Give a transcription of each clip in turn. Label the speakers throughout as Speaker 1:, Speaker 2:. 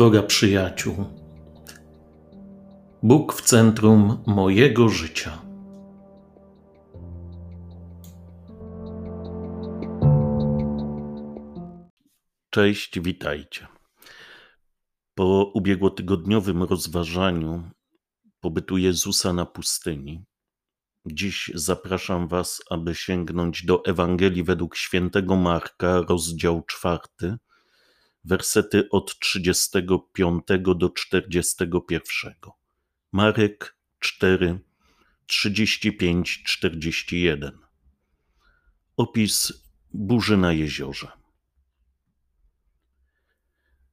Speaker 1: droga przyjaciół. Bóg w centrum mojego życia. Cześć, witajcie. Po ubiegłotygodniowym rozważaniu pobytu Jezusa na pustyni, dziś zapraszam Was, aby sięgnąć do Ewangelii według świętego Marka, rozdział czwarty wersety od 35 do 41. Marek 4, 35, 41. Opis burzy na jeziorze.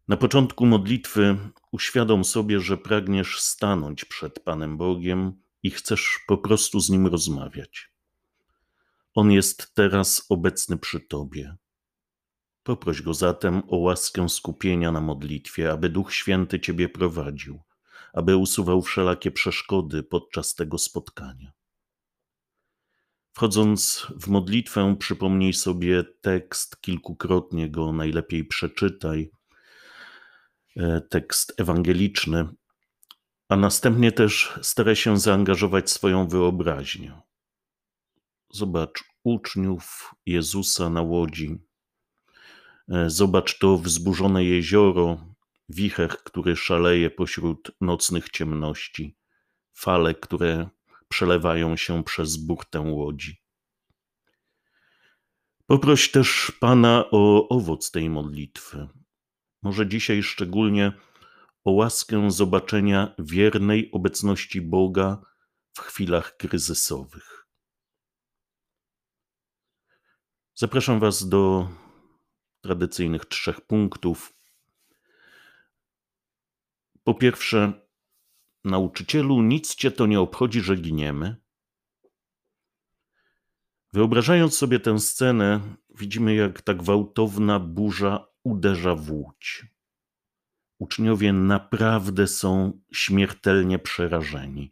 Speaker 1: Na początku modlitwy uświadom sobie, że pragniesz stanąć przed Panem Bogiem i chcesz po prostu z Nim rozmawiać. On jest teraz obecny przy Tobie. Poproś go zatem o łaskę skupienia na modlitwie, aby Duch Święty Ciebie prowadził, aby usuwał wszelakie przeszkody podczas tego spotkania. Wchodząc w modlitwę, przypomnij sobie tekst, kilkukrotnie go najlepiej przeczytaj, e, tekst ewangeliczny, a następnie też staraj się zaangażować swoją wyobraźnię. Zobacz uczniów Jezusa na łodzi, zobacz to wzburzone jezioro, wicher, który szaleje pośród nocnych ciemności, fale, które przelewają się przez burtę łodzi. Poproś też Pana o owoc tej modlitwy. Może dzisiaj szczególnie o łaskę zobaczenia wiernej obecności Boga w chwilach kryzysowych. Zapraszam Was do tradycyjnych trzech punktów. Po pierwsze, nauczycielu, nic cię to nie obchodzi, że giniemy. Wyobrażając sobie tę scenę, widzimy, jak ta gwałtowna burza uderza w łódź. Uczniowie naprawdę są śmiertelnie przerażeni,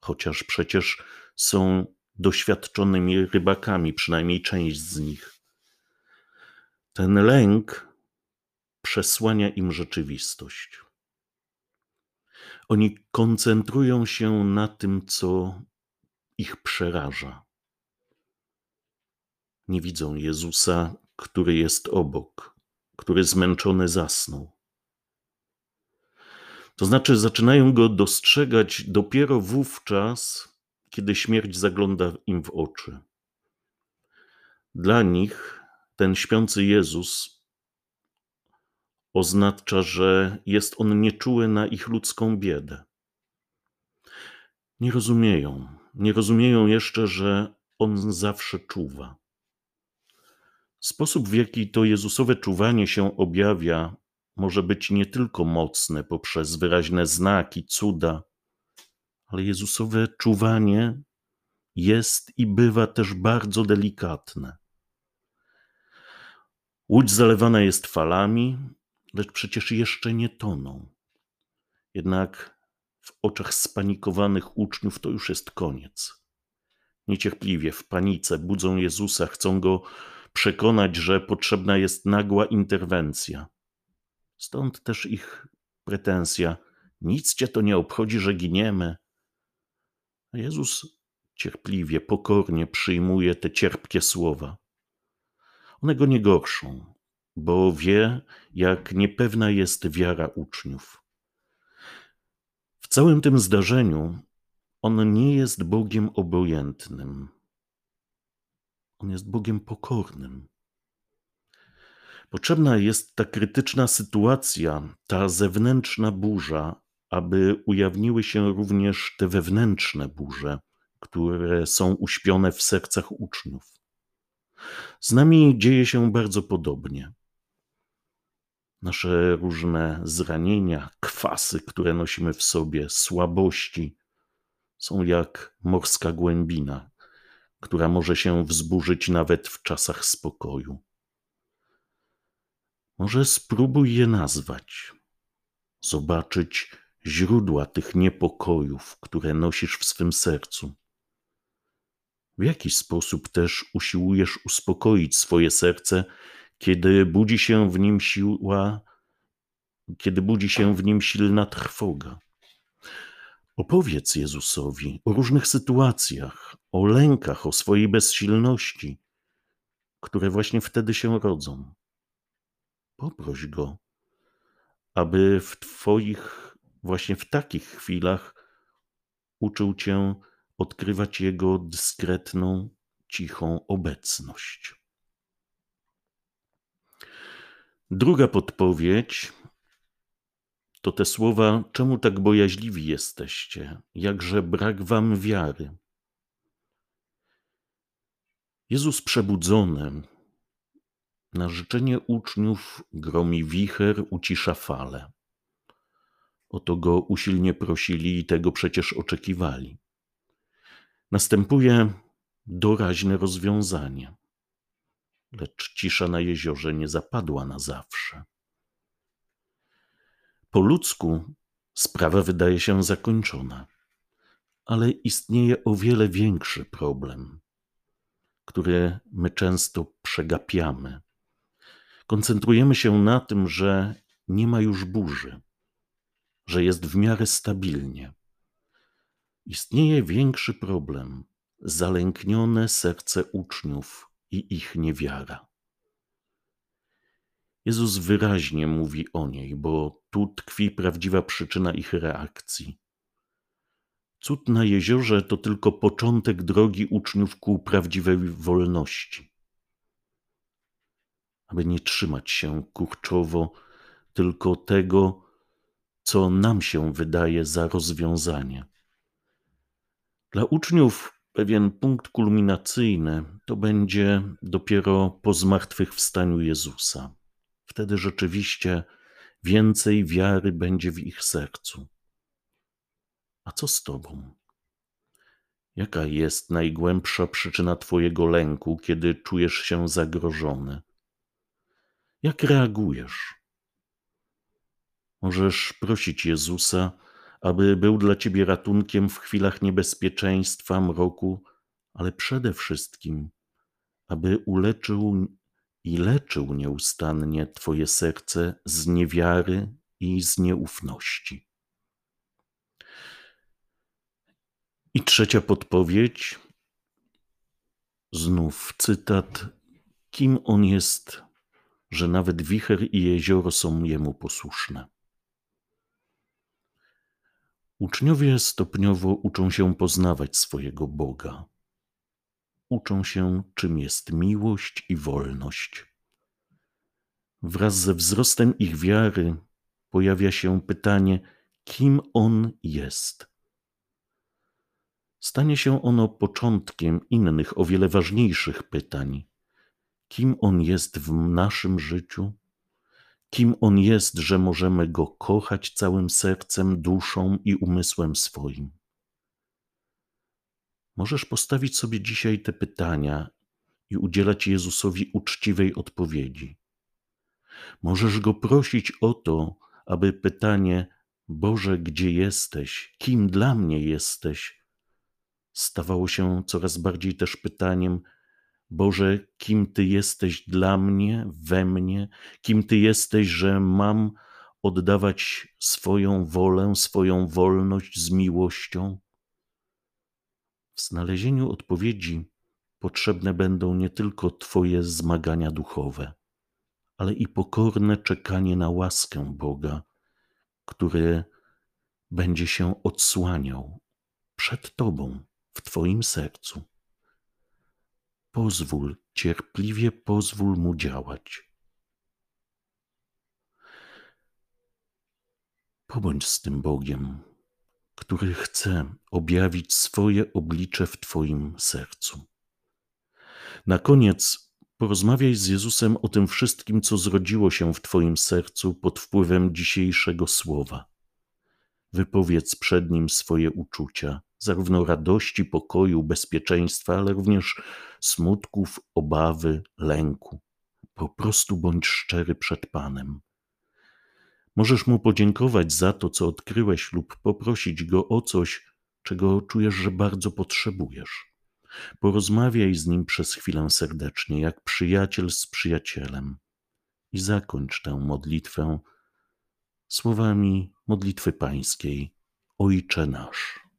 Speaker 1: chociaż przecież są doświadczonymi rybakami, przynajmniej część z nich. Ten lęk przesłania im rzeczywistość. Oni koncentrują się na tym, co ich przeraża. Nie widzą Jezusa, który jest obok, który zmęczony zasnął. To znaczy, zaczynają go dostrzegać dopiero wówczas, kiedy śmierć zagląda im w oczy. Dla nich ten śpiący Jezus oznacza, że jest on nieczuły na ich ludzką biedę. Nie rozumieją, nie rozumieją jeszcze, że on zawsze czuwa. Sposób, w jaki to Jezusowe czuwanie się objawia, może być nie tylko mocne poprzez wyraźne znaki, cuda, ale Jezusowe czuwanie jest i bywa też bardzo delikatne. Łódź zalewana jest falami, lecz przecież jeszcze nie toną. Jednak w oczach spanikowanych uczniów to już jest koniec. Niecierpliwie, w panice budzą Jezusa, chcą go przekonać, że potrzebna jest nagła interwencja. Stąd też ich pretensja: Nic cię to nie obchodzi, że giniemy. A Jezus cierpliwie, pokornie przyjmuje te cierpkie słowa. One go nie gorszą, bo wie, jak niepewna jest wiara uczniów. W całym tym zdarzeniu on nie jest Bogiem obojętnym. On jest Bogiem pokornym. Potrzebna jest ta krytyczna sytuacja, ta zewnętrzna burza, aby ujawniły się również te wewnętrzne burze, które są uśpione w sercach uczniów. Z nami dzieje się bardzo podobnie. Nasze różne zranienia, kwasy, które nosimy w sobie, słabości, są jak morska głębina, która może się wzburzyć nawet w czasach spokoju. Może spróbuj je nazwać, zobaczyć źródła tych niepokojów, które nosisz w swym sercu. W jaki sposób też usiłujesz uspokoić swoje serce, kiedy budzi się w nim siła kiedy budzi się w nim silna trwoga. Opowiedz Jezusowi o różnych sytuacjach, o lękach, o swojej bezsilności, które właśnie wtedy się rodzą. Poproś go, aby w Twoich, właśnie w takich chwilach, uczył Cię odkrywać Jego dyskretną, cichą obecność. Druga podpowiedź to te słowa: Czemu tak bojaźliwi jesteście? Jakże brak wam wiary? Jezus przebudzony na życzenie uczniów gromi wicher, ucisza fale. O to go usilnie prosili i tego przecież oczekiwali. Następuje doraźne rozwiązanie, lecz cisza na jeziorze nie zapadła na zawsze. Po ludzku sprawa wydaje się zakończona, ale istnieje o wiele większy problem, który my często przegapiamy. Koncentrujemy się na tym, że nie ma już burzy, że jest w miarę stabilnie. Istnieje większy problem zalęknione serce uczniów i ich niewiara. Jezus wyraźnie mówi o niej, bo tu tkwi prawdziwa przyczyna ich reakcji. Cud na jeziorze to tylko początek drogi uczniów ku prawdziwej wolności. Aby nie trzymać się kurczowo tylko tego, co nam się wydaje za rozwiązanie. Dla uczniów pewien punkt kulminacyjny to będzie dopiero po zmartwychwstaniu Jezusa. Wtedy rzeczywiście więcej wiary będzie w ich sercu. A co z Tobą? Jaka jest najgłębsza przyczyna Twojego lęku, kiedy czujesz się zagrożony? Jak reagujesz? Możesz prosić Jezusa, aby był dla Ciebie ratunkiem w chwilach niebezpieczeństwa, mroku, ale przede wszystkim, aby uleczył i leczył nieustannie Twoje serce z niewiary i z nieufności. I trzecia podpowiedź, znów cytat: Kim on jest, że nawet wicher i jezioro są jemu posłuszne? Uczniowie stopniowo uczą się poznawać swojego Boga uczą się, czym jest miłość i wolność. Wraz ze wzrostem ich wiary pojawia się pytanie, kim On jest. Stanie się ono początkiem innych, o wiele ważniejszych pytań. Kim On jest w naszym życiu? Kim On jest, że możemy Go kochać całym sercem, duszą i umysłem swoim? Możesz postawić sobie dzisiaj te pytania i udzielać Jezusowi uczciwej odpowiedzi. Możesz go prosić o to, aby pytanie: Boże, gdzie jesteś? Kim dla mnie jesteś? stawało się coraz bardziej też pytaniem: Boże, kim Ty jesteś dla mnie, we mnie? Kim Ty jesteś, że mam oddawać swoją wolę, swoją wolność z miłością? W znalezieniu odpowiedzi potrzebne będą nie tylko Twoje zmagania duchowe, ale i pokorne czekanie na łaskę Boga, który będzie się odsłaniał przed Tobą w Twoim sercu. Pozwól, cierpliwie pozwól mu działać. Pobądź z tym Bogiem, który chce objawić swoje oblicze w Twoim sercu. Na koniec porozmawiaj z Jezusem o tym wszystkim, co zrodziło się w Twoim sercu pod wpływem dzisiejszego słowa. Wypowiedz przed Nim swoje uczucia, zarówno radości, pokoju, bezpieczeństwa, ale również smutków, obawy, lęku. Po prostu bądź szczery przed Panem. Możesz mu podziękować za to, co odkryłeś, lub poprosić go o coś, czego czujesz, że bardzo potrzebujesz. Porozmawiaj z nim przez chwilę serdecznie, jak przyjaciel z przyjacielem, i zakończ tę modlitwę słowami modlitwy pańskiej Ojcze nasz.